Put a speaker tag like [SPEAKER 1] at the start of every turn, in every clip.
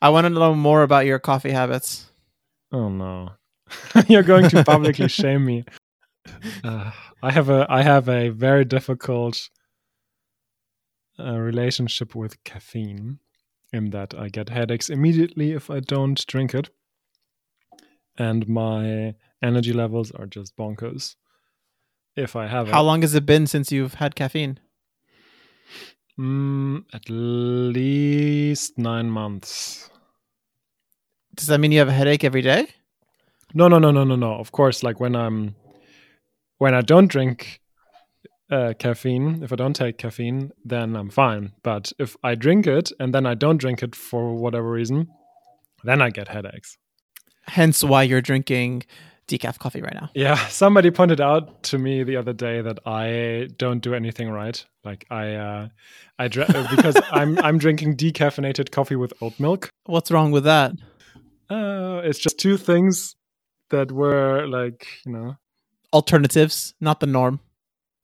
[SPEAKER 1] I want to know more about your coffee habits.
[SPEAKER 2] Oh no, you're going to publicly shame me. Uh, I have a I have a very difficult uh, relationship with caffeine, in that I get headaches immediately if I don't drink it, and my energy levels are just bonkers if I have it.
[SPEAKER 1] How
[SPEAKER 2] it.
[SPEAKER 1] long has it been since you've had caffeine?
[SPEAKER 2] Mm, at least nine months.
[SPEAKER 1] Does that mean you have a headache every day?
[SPEAKER 2] No, no, no, no, no, no. Of course, like when I'm when I don't drink uh, caffeine, if I don't take caffeine, then I'm fine. But if I drink it and then I don't drink it for whatever reason, then I get headaches.
[SPEAKER 1] Hence why you're drinking decaf coffee right now.
[SPEAKER 2] Yeah, somebody pointed out to me the other day that I don't do anything right. Like I, uh, I dr- because I'm I'm drinking decaffeinated coffee with oat milk.
[SPEAKER 1] What's wrong with that?
[SPEAKER 2] Uh, it's just two things that were like you know
[SPEAKER 1] Alternatives, not the norm.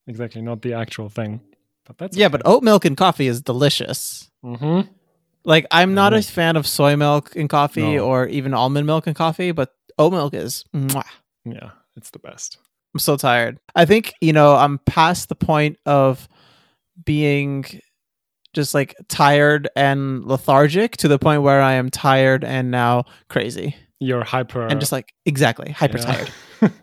[SPEAKER 2] exactly not the actual thing. But that's
[SPEAKER 1] Yeah, but oat milk and coffee is delicious.
[SPEAKER 2] mm-hmm.
[SPEAKER 1] Like I'm not a
[SPEAKER 2] Mhm.
[SPEAKER 1] fan of soy milk in coffee
[SPEAKER 2] No.
[SPEAKER 1] or even almond milk in coffee, but oat milk is. Mwah.
[SPEAKER 2] yeah, it's the best.
[SPEAKER 1] I'm so tired. I think you know I'm past the point of being just like tired and lethargic to the point where I am tired and now crazy
[SPEAKER 2] You're hyper
[SPEAKER 1] and just like exactly hyper
[SPEAKER 2] yeah.
[SPEAKER 1] tired.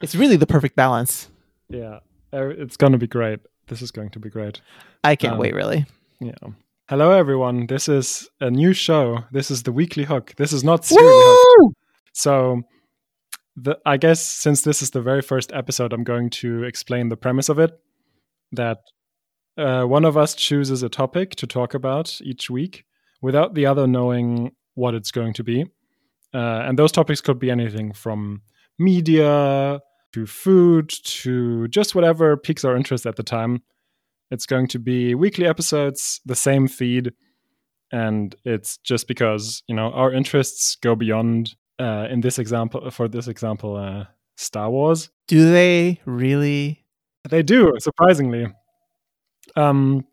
[SPEAKER 1] It's really the perfect balance.
[SPEAKER 2] yeah, it's gonna be great. This is going to be great.
[SPEAKER 1] I can't
[SPEAKER 2] Um,
[SPEAKER 1] wait really.
[SPEAKER 2] Yeah. Hello, everyone. This is a new show. This is the Weekly Hook. This is not Serially Hook. So, the, I guess since this is the very first episode, I'm going to explain the premise of it. That uh, one of us chooses a topic to talk about each week without the other knowing what it's going to be. Uh, and those topics could be anything from media to food to just whatever piques our interest at the time. It's going to be weekly episodes, the same feed, and it's just because you know our interests go beyond. Uh, in this example, for this example, uh, Star Wars,
[SPEAKER 1] Do they really?
[SPEAKER 2] they do surprisingly. Um,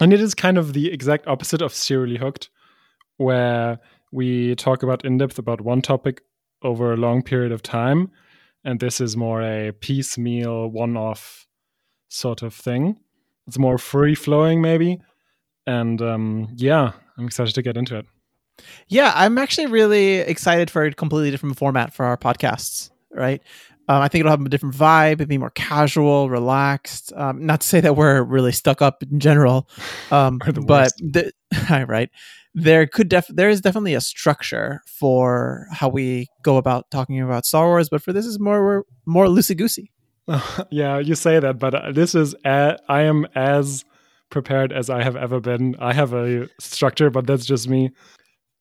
[SPEAKER 2] and it is kind of the exact opposite of serially hooked, where we talk about in depth about one topic over a long period of time, and this is more a piecemeal, one-off sort of thing. It's more free flowing, maybe, and um, yeah, I'm excited to get into it.
[SPEAKER 1] Yeah, I'm actually really excited for a completely different format for our podcasts. Right. Um, I think it'll have a different vibe. It'll be more casual, relaxed. Um, not to say that we're really stuck up in general, um, but the, right there could def there is definitely a structure for how we go about talking about Star Wars. But for this is more we're more loosey goosey.
[SPEAKER 2] yeah, you say that, but uh, this is I am as prepared as I have ever been. I have a structure, but that's just me.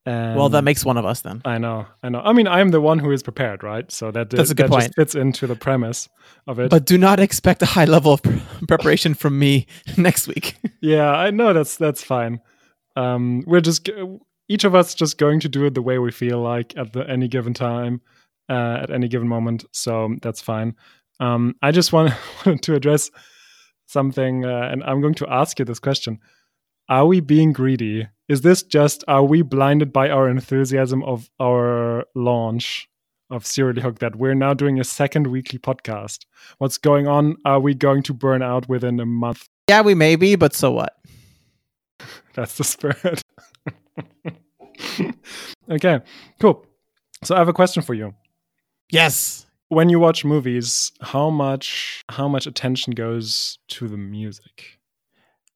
[SPEAKER 1] Well, that makes one of us then.
[SPEAKER 2] I know, I know. I mean, I'm the one who is prepared, right? So that
[SPEAKER 1] That's a good
[SPEAKER 2] that
[SPEAKER 1] point.
[SPEAKER 2] Just fits into the premise of it.
[SPEAKER 1] But do not expect a high level of pre- preparation from me next week.
[SPEAKER 2] yeah, I know that's that's fine. Um, we're just each of us just going to do it the way we feel like at the, any given time, uh, at any given moment. So that's fine. Um, I just want, wanted to address something, uh, and I'm going to ask you this question: Are we being greedy? Is this just are we blinded by our enthusiasm of our launch of Serially Hook that we're now doing a second weekly podcast? What's going on? Are we going to burn out within a month?
[SPEAKER 1] yeah, we may be, but so what?
[SPEAKER 2] That's the spirit. okay, cool. So I have a question for you.
[SPEAKER 1] Yes.
[SPEAKER 2] When you watch movies, how much how much attention goes to the music?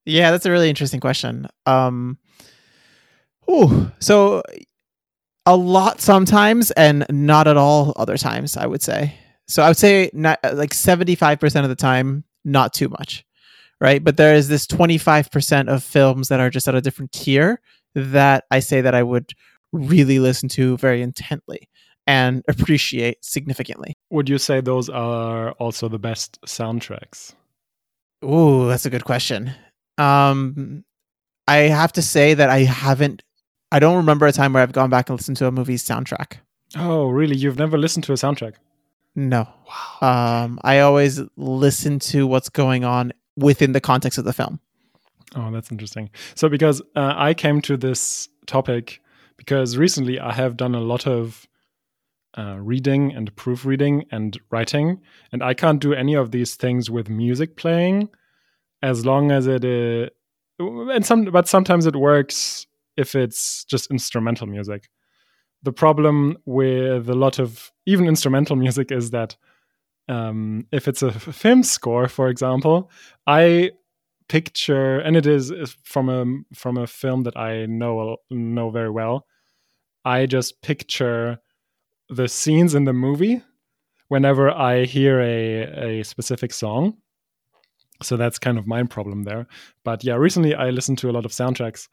[SPEAKER 1] Yeah, that's a really interesting question. Um, ooh, so a lot sometimes, and not at all other times. I would say. So I would say not like seventy five percent of the time, not too much, right? But there is this twenty five percent of films that are just at a different tier that I say that I would really listen to very intently and appreciate significantly.
[SPEAKER 2] Would you say those are also the best soundtracks?
[SPEAKER 1] Ooh, that's a good question. Um, I have to say that I haven't. I don't remember a time where I've gone back and listened to a movie's soundtrack.
[SPEAKER 2] Oh, really? You've never listened to a soundtrack?
[SPEAKER 1] No.
[SPEAKER 2] Wow.
[SPEAKER 1] Um, I always listen to what's going on within the context of the film.
[SPEAKER 2] Oh, that's interesting. So, because uh, I came to this topic because recently I have done a lot of uh, reading and proofreading and writing, and I can't do any of these things with music playing as long as it is. And some, but sometimes it works if it's just instrumental music. The problem with a lot of even instrumental music is that um, if it's a film score, for example, I picture, and it is from a from a film that I know know very well. I just picture the scenes in the movie whenever I hear a a specific song. So that's kind of my problem there. But yeah, recently I listened to a lot of soundtracks,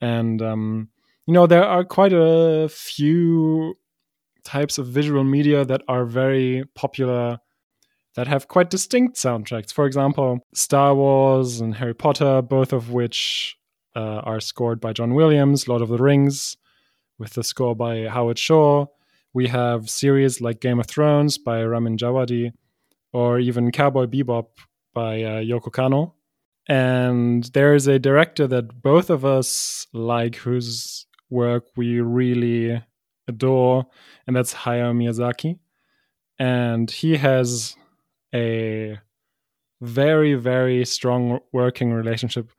[SPEAKER 2] and um, you know there are quite a few types of visual media that are very popular that have quite distinct soundtracks. For example, Star Wars and Harry Potter, both of which uh, are scored by John Williams, Lord of the Rings, with the score by Howard Shore. We have series like Game of Thrones by Ramin Djawadi, or even Cowboy Bebop by uh, Yoko Kanno. And there is a director that both of us like, whose work we really adore, and that's Hayao Miyazaki. And he has a very very strong working relationship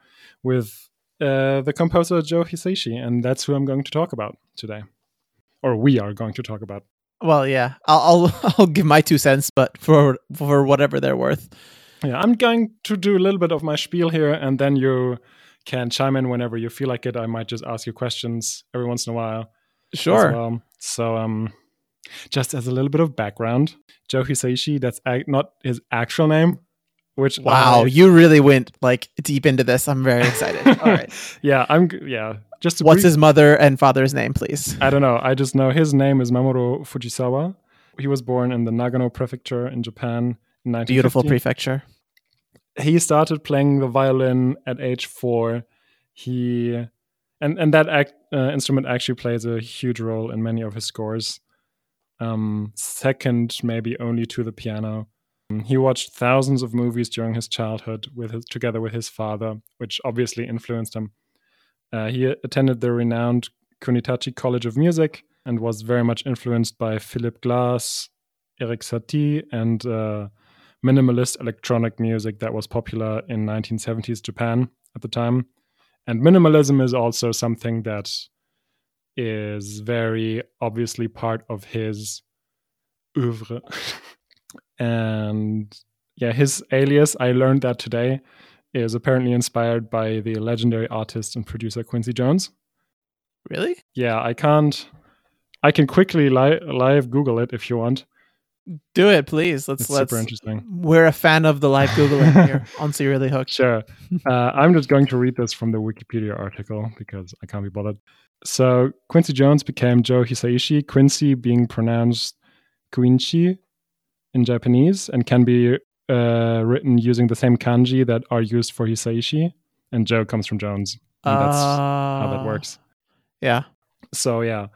[SPEAKER 2] with uh, the composer Joe Hisaishi, and that's who I'm going to talk about today, or we are going to talk about.
[SPEAKER 1] Well, yeah, I'll I'll, I'll give my two cents, but for for whatever they're worth.
[SPEAKER 2] Yeah, I'm going to do a little bit of my spiel here, and then you can chime in whenever you feel like it. I might just ask you questions every once in a while.
[SPEAKER 1] Sure.
[SPEAKER 2] Well. So, um, just as a little bit of background, Joe Hisaishi, that's not his actual name, which
[SPEAKER 1] wow, I, you really went like deep into this. I'm very excited. All right.
[SPEAKER 2] Yeah, I'm yeah. Just
[SPEAKER 1] What's brief, his mother and father's name, please?
[SPEAKER 2] I don't know. I just know his name is Mamoru Fujisawa. He was born in the Nagano prefecture in Japan in 1950.
[SPEAKER 1] Beautiful prefecture.
[SPEAKER 2] He started playing the violin at age 4. He and and that act, uh, instrument actually plays a huge role in many of his scores um, second maybe only to the piano. Um, he watched thousands of movies during his childhood with his, together with his father, which obviously influenced him. Uh, he attended the renowned Kunitachi College of Music and was very much influenced by Philip Glass, Eric Satie, and uh, minimalist electronic music that was popular in 1970s Japan at the time. And minimalism is also something that is very obviously part of his oeuvre. and yeah, his alias, I learned that today, is apparently inspired by the legendary artist and producer Quincy Jones.
[SPEAKER 1] Really?
[SPEAKER 2] Yeah, I can't. I can quickly li- live Google it if you want.
[SPEAKER 1] Do it, please. Let's.
[SPEAKER 2] It's
[SPEAKER 1] let's,
[SPEAKER 2] super interesting.
[SPEAKER 1] We're a fan of the live Googling here on Really Hooked.
[SPEAKER 2] Sure. Uh, I'm just going to read this from the Wikipedia article because I can't be bothered. So Quincy Jones became Joe Hisaishi, Quincy being pronounced Quincy in Japanese and can be uh, written using the same kanji that are used for Hisaishi. And Joe comes from Jones. And that's uh, how that ah. works.
[SPEAKER 1] Yeah.
[SPEAKER 2] So yeah.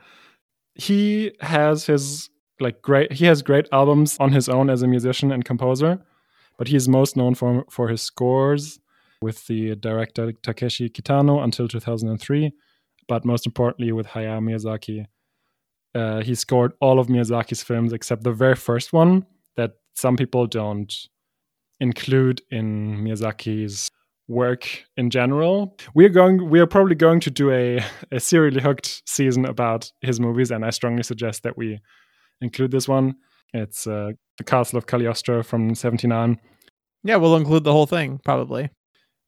[SPEAKER 2] He has his like great he has great albums on his own as a musician and composer, but he's most known for for his scores with the director Takeshi Kitano until 2003 but most importantly with Hayao Miyazaki. Uh, he scored all of Miyazaki's films except the very first one that some people don't include in Miyazaki's work in general. We're going we are probably going to do a, a serially hooked season about his movies, and I strongly suggest that we include this one. It's uh, the Castle of Cagliostro from '79.
[SPEAKER 1] Yeah, we'll include the whole thing probably.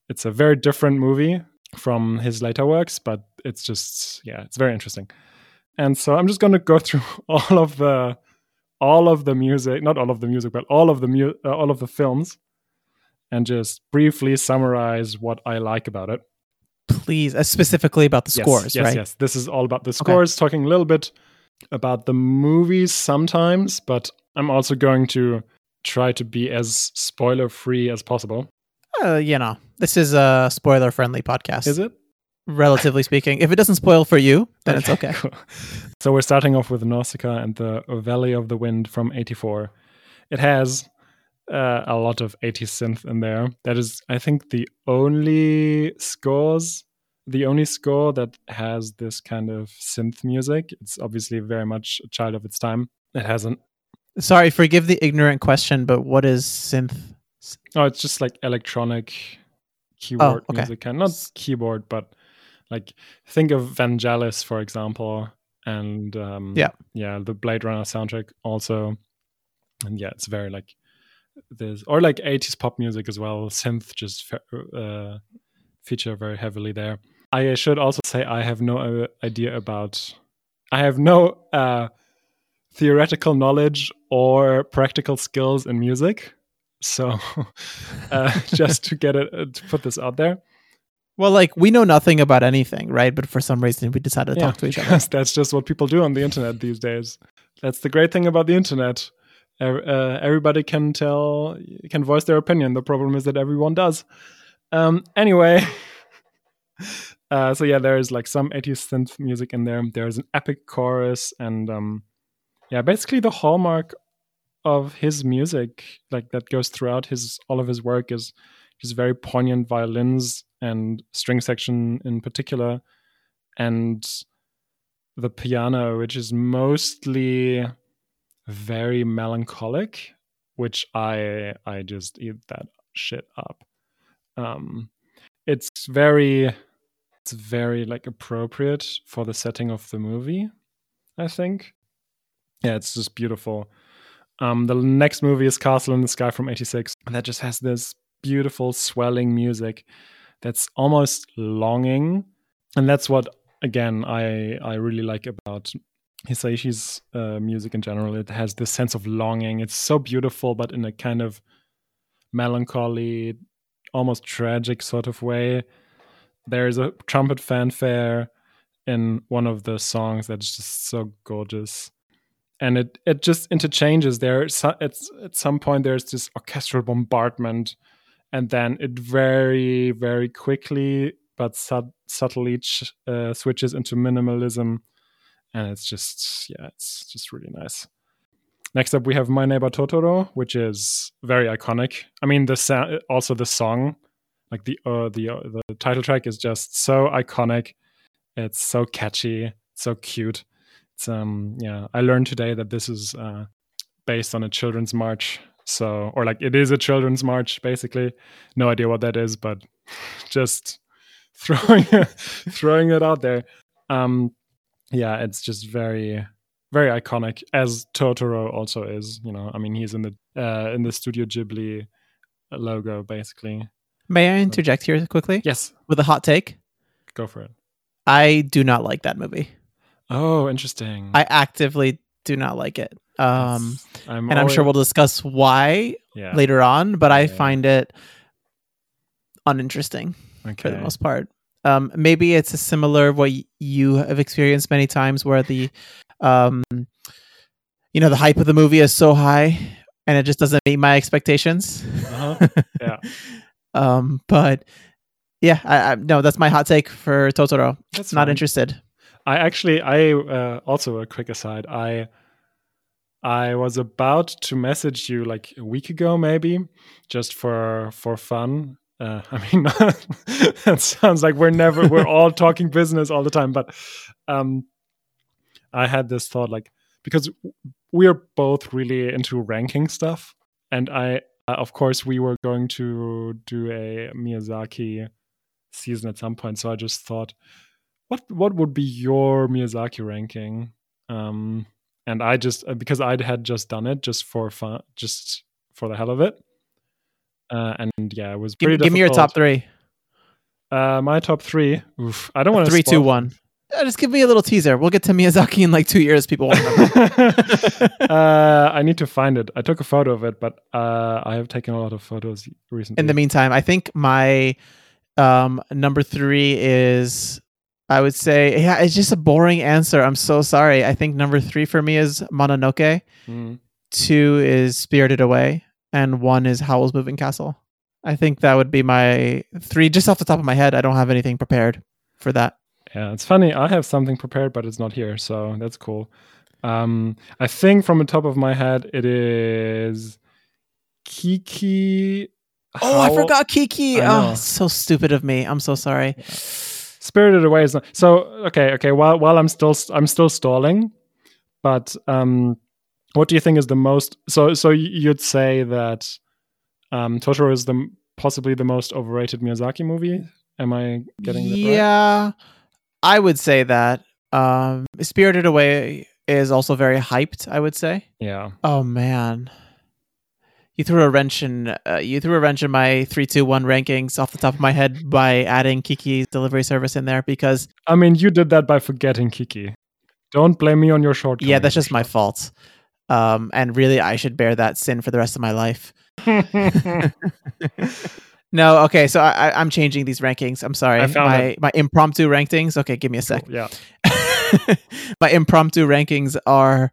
[SPEAKER 2] It's a very different movie from his later works, but it's just yeah, it's very interesting. And so I'm just going to go through all of the all of the music, not all of the music, but all of the mu- uh, all of the films, and just briefly summarize what I like about it.
[SPEAKER 1] Please, uh, specifically about the
[SPEAKER 2] yes,
[SPEAKER 1] scores,
[SPEAKER 2] yes,
[SPEAKER 1] right?
[SPEAKER 2] Yes, this is all about the scores. Okay. Talking a little bit about the movies sometimes, but I'm also going to try to be as spoiler free as possible.
[SPEAKER 1] Uh, you know, this is a spoiler friendly podcast.
[SPEAKER 2] Is it?
[SPEAKER 1] Relatively speaking. If it doesn't spoil for you, then okay, it's okay. Cool.
[SPEAKER 2] So we're starting off with Nausicaa and the Valley of the Wind from 84. It has uh, a lot of 80s synth in there. That is, I think, the only scores the only score that has this kind of synth music. It's obviously very much a child of its time. It hasn't.
[SPEAKER 1] Sorry, forgive the ignorant question, but what is synth?
[SPEAKER 2] Oh, it's just like electronic keyboard
[SPEAKER 1] okay.
[SPEAKER 2] music, and not keyboard, but like think of Vangelis, for example, and um,
[SPEAKER 1] Yeah.
[SPEAKER 2] yeah, the Blade Runner soundtrack also, and yeah, it's very like this or like 80s pop music as well. Synth just uh, feature very heavily there. I should also say I have no uh, idea about. I have no uh, theoretical knowledge or practical skills in music. So, uh, just to get it, uh, to put this out there,
[SPEAKER 1] Well, like we know nothing about anything, right? But for some reason, we decided to talk to each other.
[SPEAKER 2] that's just what people do on the internet these days. That's the great thing about the internet. Uh, everybody can tell, can voice their opinion. The problem is that everyone does. Um, anyway, uh, so yeah, there's like some 80s synth music in there. There's an epic chorus, and um, yeah, basically the hallmark of his music, like that goes throughout his all of his work, is just very poignant violins and string section in particular, and the piano, which is mostly very melancholic, which I I just eat that shit up. Um, it's very it's very like appropriate for the setting of the movie. I think. Yeah, it's just beautiful. Um, the next movie is Castle in the Sky from '86, and that just has this beautiful swelling music that's almost longing, and that's what again I I really like about Hisaishi's uh, music in general. It has this sense of longing. It's so beautiful, but in a kind of melancholy, almost tragic sort of way. There is a trumpet fanfare in one of the songs that's just so gorgeous. And it, it just interchanges there. It's, at some point, there's this orchestral bombardment, and then it very, very quickly but sub- subtly ch- uh, switches into minimalism and it's just yeah it's just really nice next up we have my neighbor totoro which is very iconic. I mean the also the song like the uh, the uh, the title track is just so iconic. It's so catchy. So cute. It's um yeah i learned today that this is uh based on a children's march. So or like it is a children's march basically. No idea what that is but just throwing throwing it out there. Um yeah it's just very very iconic as totoro also is you know i mean he's in the uh in the studio ghibli logo basically
[SPEAKER 1] May I interject here quickly
[SPEAKER 2] yes
[SPEAKER 1] with a hot take?
[SPEAKER 2] go for it
[SPEAKER 1] I do not like that movie.
[SPEAKER 2] oh interesting
[SPEAKER 1] I actively do not like it. Um,
[SPEAKER 2] I'm
[SPEAKER 1] and I'm sure we'll discuss why
[SPEAKER 2] yeah
[SPEAKER 1] later on, but I
[SPEAKER 2] Yeah.
[SPEAKER 1] find it uninteresting for the most part. Um, maybe it's a similar what you have experienced many times, where the, um, you know, the hype of the movie is so high and it just doesn't meet my expectations.
[SPEAKER 2] Uh-huh. Yeah.
[SPEAKER 1] um, but yeah, I, I, no, that's my hot take for Totoro.
[SPEAKER 2] That's
[SPEAKER 1] Not
[SPEAKER 2] fine.
[SPEAKER 1] interested.
[SPEAKER 2] I actually, I uh, also a quick aside. I I was about to message you like a week ago, maybe, just for for fun. Uh, I mean, that sounds like we're never we're all talking business all the time, but um, I had this thought like because we're both really into ranking stuff, and I uh, of course we were going to do a Miyazaki season at some point, so I just thought what what would be your Miyazaki ranking? Um, and I just uh, because I had just done it just for fun, just for the hell of it. Uh, and yeah, it was
[SPEAKER 1] Give,
[SPEAKER 2] pretty.
[SPEAKER 1] give me your top three.
[SPEAKER 2] Uh, my top three. Oof, I don't want to
[SPEAKER 1] Three, two, one. Uh, just give me a little teaser. We'll get to Miyazaki in like two years. People
[SPEAKER 2] uh, I need to find it. I took a photo of it, but uh, I have taken a lot of photos recently.
[SPEAKER 1] in the meantime, I think my um, number three is, I would say, yeah, it's just a boring answer. I'm so sorry. I think number three for me is Mononoke.
[SPEAKER 2] Mm.
[SPEAKER 1] Two is Spirited Away, and one is Howl's Moving Castle. I think that would be my three, just off the top of my head. I don't have anything prepared for that.
[SPEAKER 2] Yeah, it's funny. I have something prepared, but it's not here, so that's cool. Um, I think from the top of my head, it is Kiki.
[SPEAKER 1] Oh, I forgot Kiki.
[SPEAKER 2] I
[SPEAKER 1] Oh, so stupid of me. I'm so sorry.
[SPEAKER 2] Spirited Away is not, so okay. Okay, while while I'm still I'm still stalling, but um, what do you think is the most? So so you'd say that um, Totoro is the possibly the most overrated Miyazaki movie. Am I getting that right?
[SPEAKER 1] yeah, right? I would say that. Um, Spirited Away is also very hyped. I would say.
[SPEAKER 2] Yeah.
[SPEAKER 1] Oh man, you threw a wrench in. Uh, you threw a wrench in my three, two, one rankings off the top of my head by adding Kiki's delivery service in there because.
[SPEAKER 2] I mean, you did that by forgetting Kiki. Don't blame me on your short.
[SPEAKER 1] Yeah, that's just my fault. Um, and really, I should bear that sin for the rest of my life. no, okay. So I, am changing these rankings. I'm sorry. My it. my impromptu rankings. Okay, give me a sec.
[SPEAKER 2] Cool, yeah.
[SPEAKER 1] my impromptu rankings are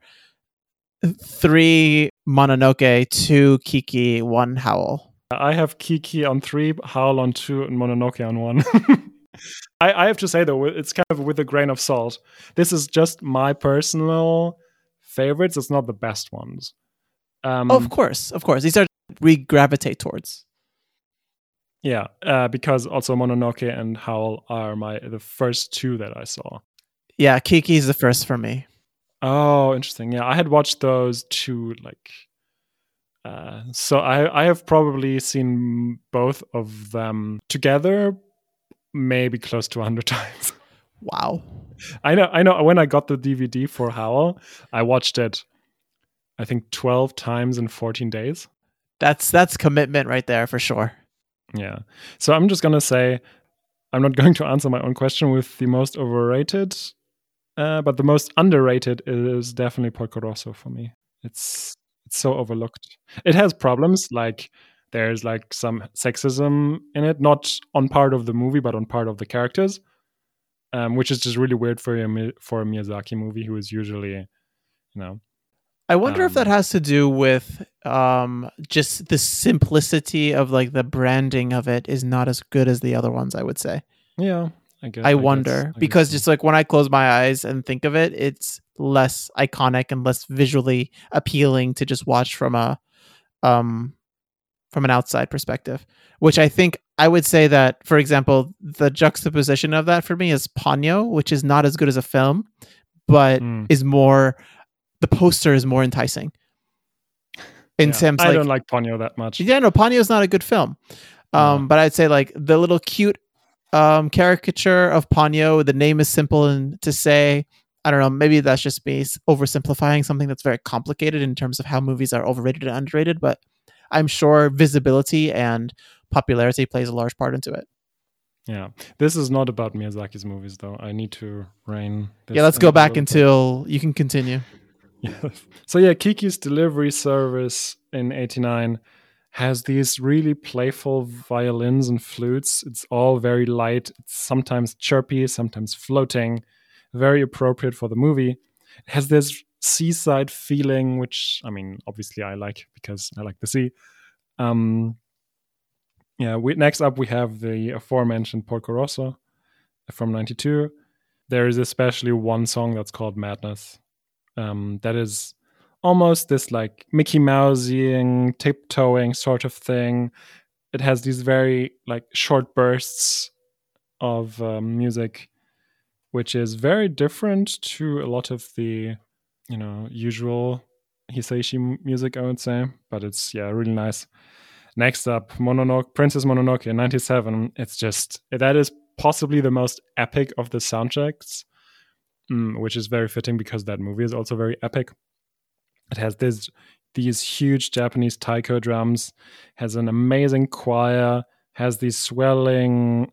[SPEAKER 1] three Mononoke, two Kiki, one Howl.
[SPEAKER 2] I have Kiki on three, Howl on two, and Mononoke on one. I, I have to say though, it's kind of with a grain of salt. This is just my personal favorites. It's not the best ones.
[SPEAKER 1] Um, oh, of course, of course. These are we gravitate towards.
[SPEAKER 2] Yeah, uh, because also Mononoke and Howl are my the first two that I saw.
[SPEAKER 1] Yeah, Kiki is the first for me.
[SPEAKER 2] Oh, interesting. Yeah, I had watched those two like uh, so I I have probably seen both of them together maybe close to 100 times.
[SPEAKER 1] Wow.
[SPEAKER 2] I know I know when I got the DVD for Howl, I watched it I think 12 times in 14 days.
[SPEAKER 1] That's that's commitment right there for sure.
[SPEAKER 2] Yeah. So I'm just going to say I'm not going to answer my own question with the most overrated uh, but the most underrated is definitely Porco Rosso for me. It's it's so overlooked. It has problems like there's like some sexism in it, not on part of the movie, but on part of the characters, um, which is just really weird for a for a Miyazaki movie, who is usually, you know.
[SPEAKER 1] I wonder um, if that um, has to do with um, just the simplicity of like the branding of it is not as good as the other ones. I would say.
[SPEAKER 2] Yeah, I guess.
[SPEAKER 1] I, I wonder guess, I because just like when I close my eyes and think of it, it's less iconic and less visually appealing to just watch from a um from an outside perspective. Which I think I would say that, for example, the juxtaposition of that for me is Ponyo, which is not as good as a film, but mm. is more the poster is more enticing.
[SPEAKER 2] In yeah, terms, I like, don't like Ponyo that much.
[SPEAKER 1] Yeah, no, Ponyo is not a good film. Um, no. but I'd say like the little cute um, caricature of Ponyo. The name is simple and to say. I don't know. Maybe that's just me oversimplifying something that's very complicated in terms of how movies are overrated and underrated. But I'm sure visibility and popularity plays a large part into it.
[SPEAKER 2] Yeah, this is not about Miyazaki's movies, though. I need to rein.
[SPEAKER 1] yeah, let's go back until bit. you can continue.
[SPEAKER 2] So yeah, Kiki's delivery service in '89 has these really playful violins and flutes. It's all very light. It's sometimes chirpy, sometimes floating. Very appropriate for the movie. It has this seaside feeling, which I mean, obviously I like because I like the sea. Um, yeah. We, next up, we have the aforementioned Porco Rosso from '92. There is especially one song that's called Madness. Um, that is almost this like Mickey Mousing, tiptoeing sort of thing. It has these very like short bursts of um, music, which is very different to a lot of the, you know, usual Hisaishi music, I would say. But it's yeah, really nice. Next up, Mononoke, Princess Mononoke, in '97. It's just that is possibly the most epic of the soundtracks, mm, which is very fitting because that movie is also very epic. It has this these huge Japanese taiko drums, has an amazing choir, has these swelling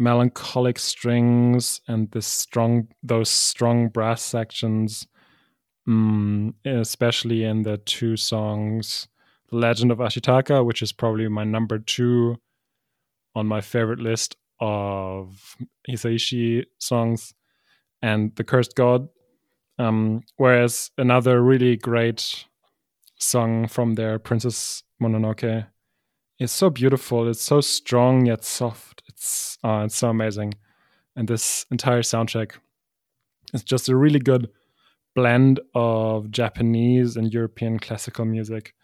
[SPEAKER 2] melancholic strings and this strong those strong brass sections mm, especially in the two songs the legend of ashitaka which is probably my number two on my favorite list of hisaishi songs and the cursed god um, whereas another really great song from their Princess Mononoke is so beautiful. It's so strong yet soft. It's uh, it's so amazing, and this entire soundtrack is just a really good blend of Japanese and European classical music,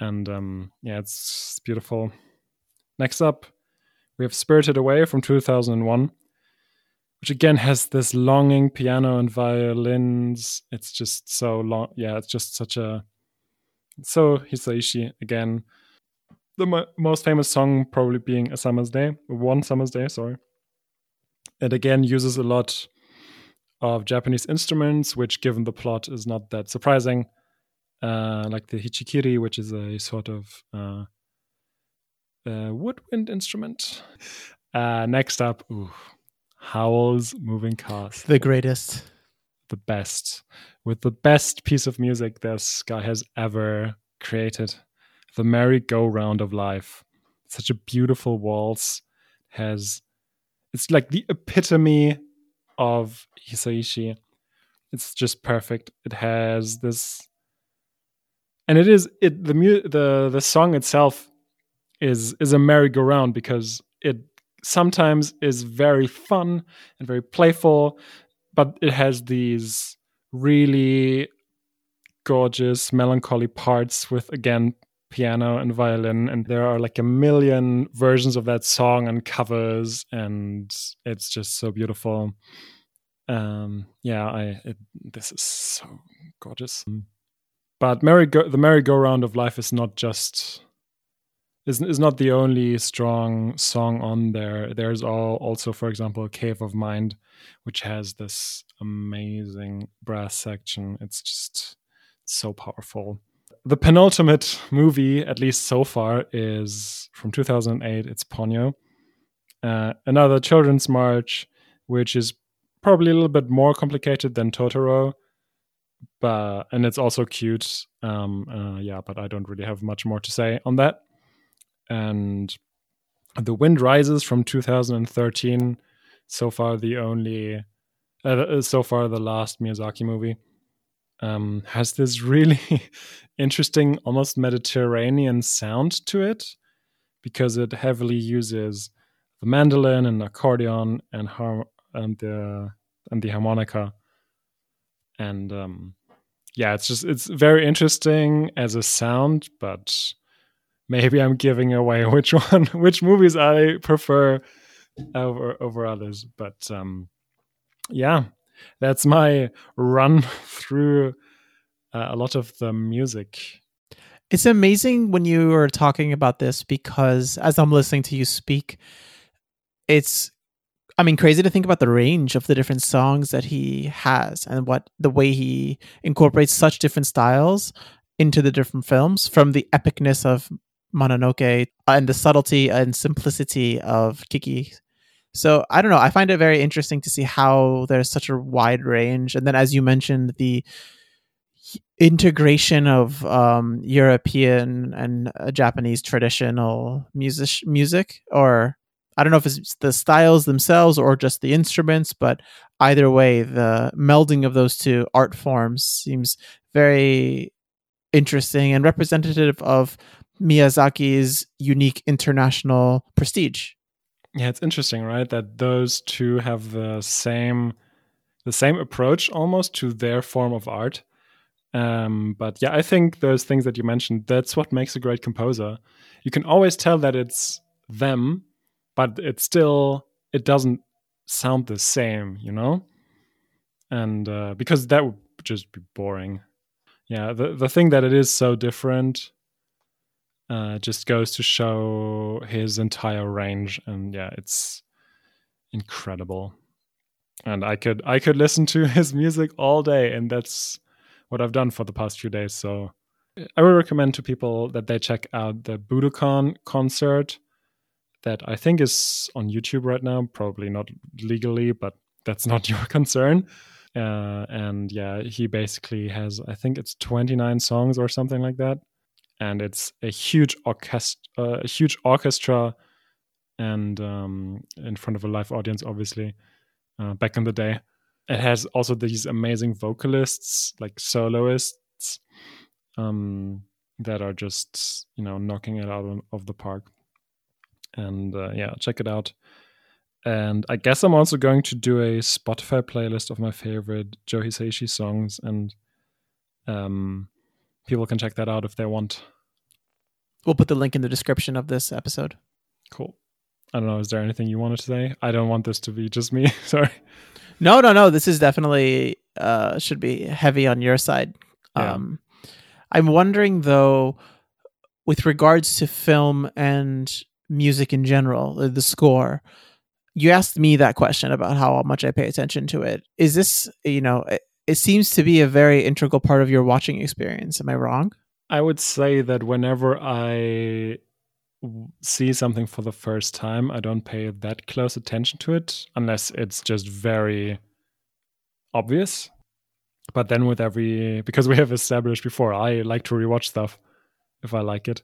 [SPEAKER 2] and um, yeah, it's beautiful. Next up, we have Spirited Away from 2001. Which again has this longing piano and violins. It's just so long. Yeah, it's just such a so Hisaishi again. The mo- most famous song probably being "A Summer's Day," "One Summer's Day," sorry. It again uses a lot of Japanese instruments, which, given the plot, is not that surprising. Uh, like the hichiriki, which is a sort of uh, woodwind instrument. Uh, next up, ooh, Howl's Moving Castle.
[SPEAKER 1] The greatest.
[SPEAKER 2] The best. With the best piece of music this guy has ever created. The merry-go-round of life. Such a beautiful waltz. Has it's like the epitome of Hisaishi. It's just perfect. It has this and it is it the mu- the the song itself is is a merry-go-round because it sometimes is very fun and very playful, but it has these really gorgeous melancholy parts with again piano and violin and there are like a million versions of that song and covers and it's just so beautiful. Um yeah i it, this is so gorgeous. But merry go the merry-go-round of life is not just is, is not the only strong song on there. There's all, also, for example, Cave of Mind, which has this amazing brass section. It's just so powerful. The penultimate movie, at least so far, is from 2008. It's Ponyo, uh, another children's march, which is probably a little bit more complicated than Totoro, but and it's also cute. Um, uh, yeah, but I don't really have much more to say on that and The Wind Rises from 2013. So far, the only, uh, uh, so far the last Miyazaki movie um, has this really interesting, almost Mediterranean sound to it because it heavily uses the mandolin and accordion and har- and the and the harmonica and um, yeah it's just it's very interesting as a sound but maybe I'm giving away which one, which movies I prefer over over others. But um, yeah, that's my run through uh, a lot of the music.
[SPEAKER 1] It's amazing when you are talking about this because as I'm listening to you speak, it's I mean crazy to think about the range of the different songs that he has and what the way he incorporates such different styles into the different films from the epicness of Mononoke and the subtlety and simplicity of Kiki. So I don't know. I find it very interesting to see how there's such a wide range, and then as you mentioned, the integration of um, European and uh, Japanese traditional music, music, or I don't know if it's the styles themselves or just the instruments, but either way, the melding of those two art forms seems very interesting and representative of Miyazaki's unique international prestige.
[SPEAKER 2] Yeah, it's interesting, right? That those two have the same the same approach almost to their form of art. Um, but yeah, I think those things that you mentioned, that's what makes a great composer. You can always tell that it's them, but it still it doesn't sound the same, you know? And uh, because that would just be boring. Yeah, the the thing that it is so different uh, just goes to show his entire range. And yeah it's incredible. And i could i could listen to his music all day. And that's what i've done for the past few days. So i would recommend to people that they check out the budokan concert that i think is on youtube right now. Probably not legally but that's not your concern. Uh, and yeah he basically has i think it's 29 songs or something like that and it's a huge orchestra, uh, a huge orchestra, and um, in front of a live audience, obviously. Uh, back in the day, it has also these amazing vocalists, like soloists, um, that are just you know knocking it out of the park. And uh, yeah, check it out. And I guess I'm also going to do a Spotify playlist of my favorite Joe Hisaishi songs and um, people can check that out if they want.
[SPEAKER 1] We'll put the link in the description of this episode.
[SPEAKER 2] Cool. I don't know. Is there anything you wanted to say? I don't want this to be just me. Sorry.
[SPEAKER 1] No, no, no. This is definitely uh, should be heavy on your side.
[SPEAKER 2] Yeah.
[SPEAKER 1] Um, I'm wondering though, with regards to film and music in general, the- the score. You asked me that question about how much I pay attention to it. Is this, you know, it, seems to be a very integral part of your watching experience. Am I wrong?
[SPEAKER 2] I would say that whenever I see something for the first time, I don't pay that close attention to it unless it's just very obvious. But then with every because we have established before, I like to rewatch stuff if I like it.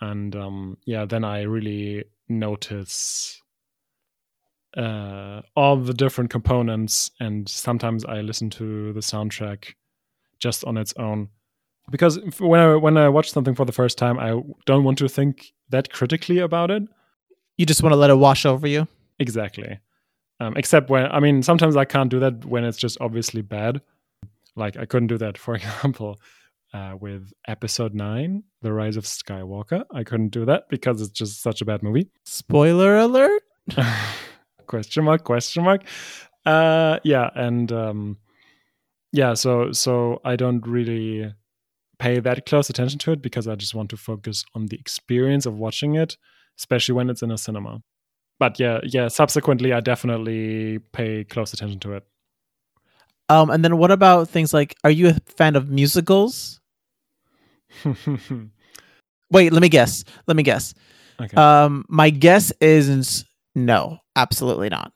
[SPEAKER 2] And um yeah, then I really notice uh all the different components and sometimes I listen to the soundtrack just on its own because when I when I watch something for the first time, I don't want to think that critically about it.
[SPEAKER 1] You just want to let it wash over you.
[SPEAKER 2] Exactly. Um, except when I mean, sometimes I can't do that when it's just obviously bad. Like I couldn't do that, for example, uh, with Episode Nine, The Rise of Skywalker. I couldn't do that because it's just such a bad movie.
[SPEAKER 1] Spoiler alert.
[SPEAKER 2] question mark? Question mark? Uh, yeah, and um, yeah, so so I don't really pay that close attention to it because I just want to focus on the experience of watching it, especially when it's in a cinema. But yeah, yeah. Subsequently, I definitely pay close attention to it.
[SPEAKER 1] Um, and then what about things like, are you a fan of musicals? Wait, let me guess. Let me guess.
[SPEAKER 2] okay.
[SPEAKER 1] Um, my guess is no, absolutely not.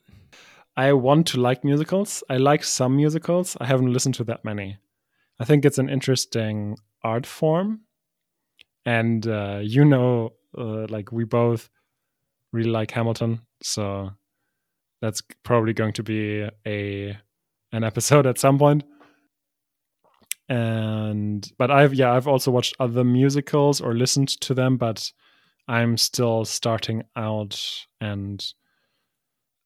[SPEAKER 2] I want to like musicals. I like some musicals. I haven't listened to that many. I think it's an interesting art form, and uh, you know, uh, like we both really like Hamilton, so that's probably going to be a an episode at some point. And but I've yeah I've also watched other musicals or listened to them, but I'm still starting out and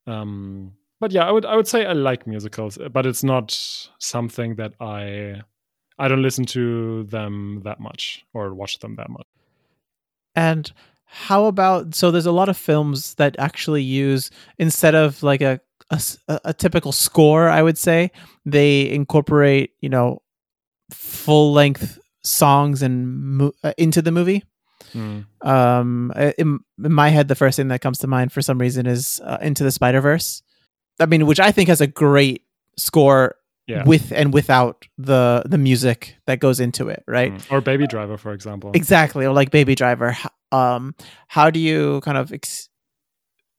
[SPEAKER 2] um but yeah i would i would say i like musicals but it's not something that i i don't listen to them that much or watch them that much
[SPEAKER 1] And how about so there's a lot of films that actually use instead of like a a typical score, I would say, they incorporate, you know, full length songs and mo- uh, into the movie.
[SPEAKER 2] Hmm.
[SPEAKER 1] Um, in, in my head, the first thing that comes to mind for some reason is uh, Into the Spider Verse. I mean, which I think has a great score
[SPEAKER 2] yeah
[SPEAKER 1] with and without the the music that goes into it, right?
[SPEAKER 2] Hmm. or baby driver for example
[SPEAKER 1] Exactly, or like Baby Driver. Um, how do you kind of ex-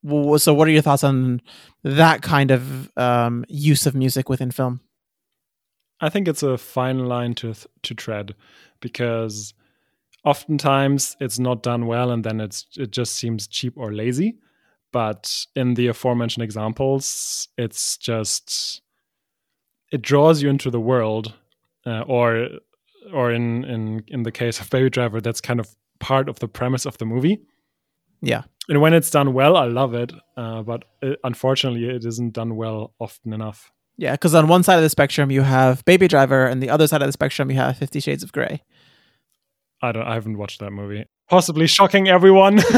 [SPEAKER 1] so? What are your thoughts on that kind of um, use of music within film?
[SPEAKER 2] I think it's a fine line to th- to tread because oftentimes it's not done well and then it's it just seems cheap or lazy. But in the aforementioned examples, it's just it draws you into the world, uh, or or in in in the case of Baby Driver, that's kind of part of the premise of the movie.
[SPEAKER 1] Yeah.
[SPEAKER 2] And when it's done well, I love it. Uh, but uh unfortunately, it isn't done well often enough.
[SPEAKER 1] Yeah, because on one side of the spectrum you have Baby Driver, and the other side of the spectrum you have Fifty Shades of Grey.
[SPEAKER 2] I don't. I haven't watched that movie. Possibly shocking everyone.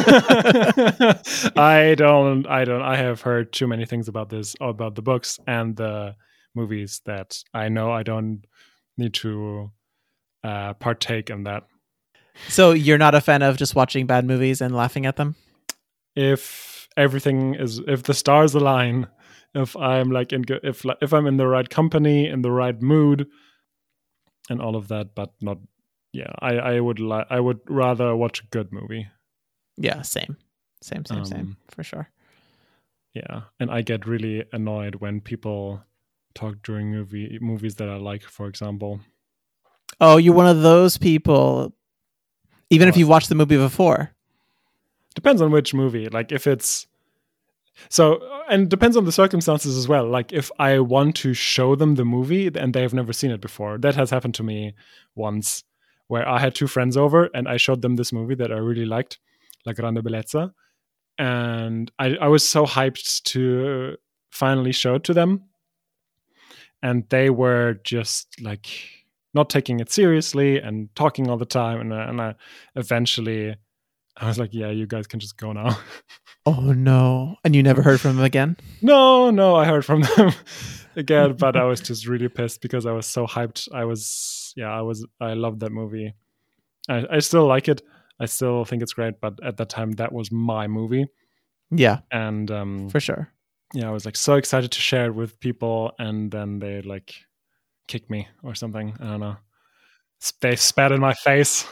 [SPEAKER 2] I don't. I don't. I have heard too many things about this, about the books and the movies that I know I don't need to uh, partake in that.
[SPEAKER 1] So you're not a fan of just watching bad movies and laughing at them?
[SPEAKER 2] If everything is, if the stars align, if I'm like in, if if I'm in the right company, in the right mood, and all of that, but not. Yeah, I I would. I would rather watch a good movie.
[SPEAKER 1] Yeah, same, same, same, same,
[SPEAKER 2] Um,
[SPEAKER 1] for sure.
[SPEAKER 2] yeah and i get really annoyed when people talk during movie movies that i like for example
[SPEAKER 1] Oh, you're one of those people. Even if you've watched the movie before.
[SPEAKER 2] depends on which movie like if it's so and depends on the circumstances as well like if i want to show them the movie and they have never seen it before that has happened to me once where i had two friends over and i showed them this movie that i really liked la grande bellezza and i, I was so hyped to finally show it to them and they were just like not taking it seriously and talking all the time and, and I eventually I was like, yeah, you guys can just go now.
[SPEAKER 1] Oh no! And you never heard from them again?
[SPEAKER 2] no, no, I heard from them again, but I was just really pissed because I was so hyped. I was, yeah, I was, I loved that movie. I, I still like it. I still think it's great, but at that time, that was my movie,
[SPEAKER 1] Yeah,
[SPEAKER 2] and um,
[SPEAKER 1] for sure.
[SPEAKER 2] yeah, I was like so excited to share it with people, and then they like kicked me or something. I don't know. They spat in my face.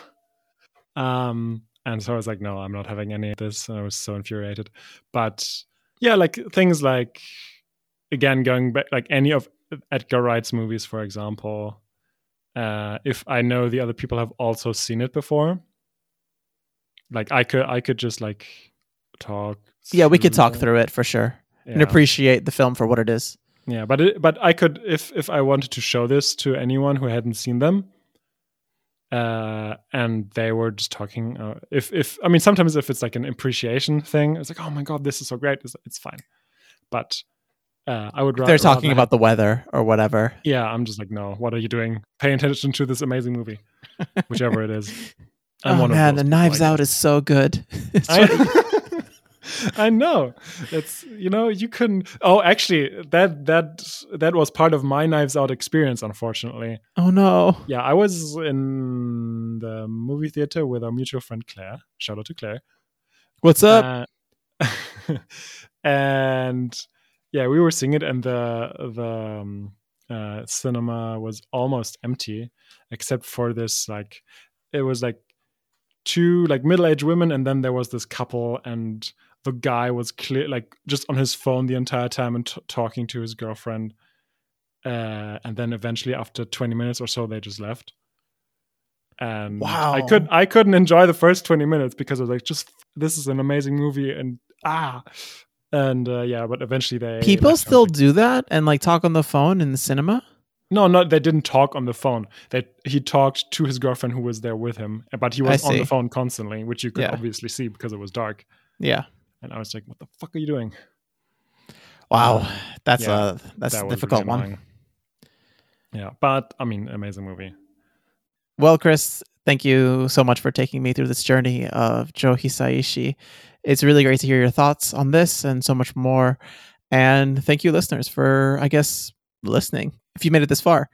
[SPEAKER 2] Um, and so I was like, no, I'm not having any of this. And I was so infuriated. But yeah, like things like again going back, like any of Edgar Wright's movies, for example. Uh, if I know the other people have also seen it before, like I could, I could just like talk.
[SPEAKER 1] Yeah, we could talk
[SPEAKER 2] them.
[SPEAKER 1] through it for sure and appreciate the film for what it is.
[SPEAKER 2] Yeah, but it, but I could if if I wanted to show this to anyone who hadn't seen them, uh, and they were just talking. Uh, if if I mean sometimes if it's like an appreciation thing, it's like oh my god, this is so great. It's, it's fine, but uh, I would ra-
[SPEAKER 1] they're talking
[SPEAKER 2] rather
[SPEAKER 1] about the weather or whatever.
[SPEAKER 2] yeah, I'm just like no, what are you doing? Pay attention to this amazing movie, whichever it is. I'm
[SPEAKER 1] oh man, the Knives Out
[SPEAKER 2] guess.
[SPEAKER 1] is so good.
[SPEAKER 2] I, I know. It's you know you couldn't. Oh, actually, that that that was part of my Knives Out experience. Unfortunately,
[SPEAKER 1] oh no.
[SPEAKER 2] yeah, I was in the movie theater with our mutual friend Claire. Shout out to Claire.
[SPEAKER 1] What's up?
[SPEAKER 2] Uh, and yeah, we were seeing it, and the the um, uh, cinema was almost empty, except for this like it was like two like middle aged women, and then there was this couple, and the guy was clear like just on his phone the entire time and t- talking to his girlfriend. Uh, and then eventually, after twenty minutes or so, they just left. And I could I couldn't enjoy the first twenty minutes because I was like, just this is an amazing movie, and ah, and uh, yeah, but eventually they
[SPEAKER 1] People
[SPEAKER 2] left. I was
[SPEAKER 1] still do that and like talk on the phone in the cinema?
[SPEAKER 2] no, no, they didn't talk on the phone. They he talked to his girlfriend who was there with him, but he was on the phone constantly, which you could
[SPEAKER 1] Yeah.
[SPEAKER 2] obviously see because it was dark.
[SPEAKER 1] Yeah.
[SPEAKER 2] And I was like, what the fuck are you doing?
[SPEAKER 1] Wow. That's
[SPEAKER 2] yeah,
[SPEAKER 1] a that's
[SPEAKER 2] that
[SPEAKER 1] a difficult
[SPEAKER 2] really
[SPEAKER 1] one.
[SPEAKER 2] annoying. Yeah, but I mean, amazing movie.
[SPEAKER 1] Well, Chris, thank you so much for taking me through this journey of Joe Hisaishi. It's really great to hear your thoughts on this and so much more. And thank you, listeners, for, I guess, listening. If you made it this far,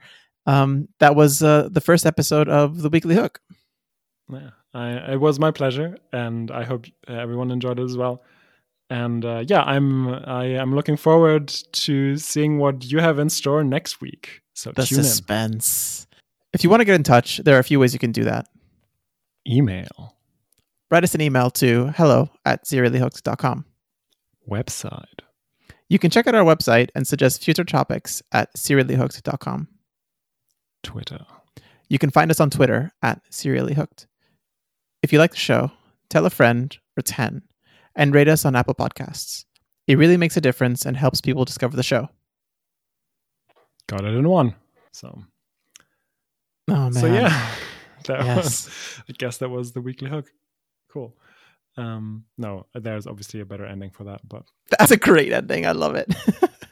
[SPEAKER 1] um, that was uh, the first episode of The Weekly Hook.
[SPEAKER 2] Yeah, I, it was my pleasure, and I hope uh, everyone enjoyed it as well. And uh, yeah, I'm I am looking forward to seeing what you have in store next week. So
[SPEAKER 1] The suspense. If you want to get in touch, there are a few ways you can do that.
[SPEAKER 2] Email,
[SPEAKER 1] Write us an email to hello at seriallyhooked.com.
[SPEAKER 2] website,
[SPEAKER 1] You can check out our website and suggest future topics at seriallyhooked.com.
[SPEAKER 2] Twitter.
[SPEAKER 1] You can find us on Twitter at Serially Hooked. If you like the show, tell a friend or 10 and rate us on Apple Podcasts. It really makes a difference and helps people discover the show.
[SPEAKER 2] Got it in one. So
[SPEAKER 1] Oh, man.
[SPEAKER 2] so yeah, that
[SPEAKER 1] Yes.
[SPEAKER 2] was. I guess that was the weekly hook. Cool. Um, no, there's obviously a better ending for that, but
[SPEAKER 1] That's a great ending. I love it.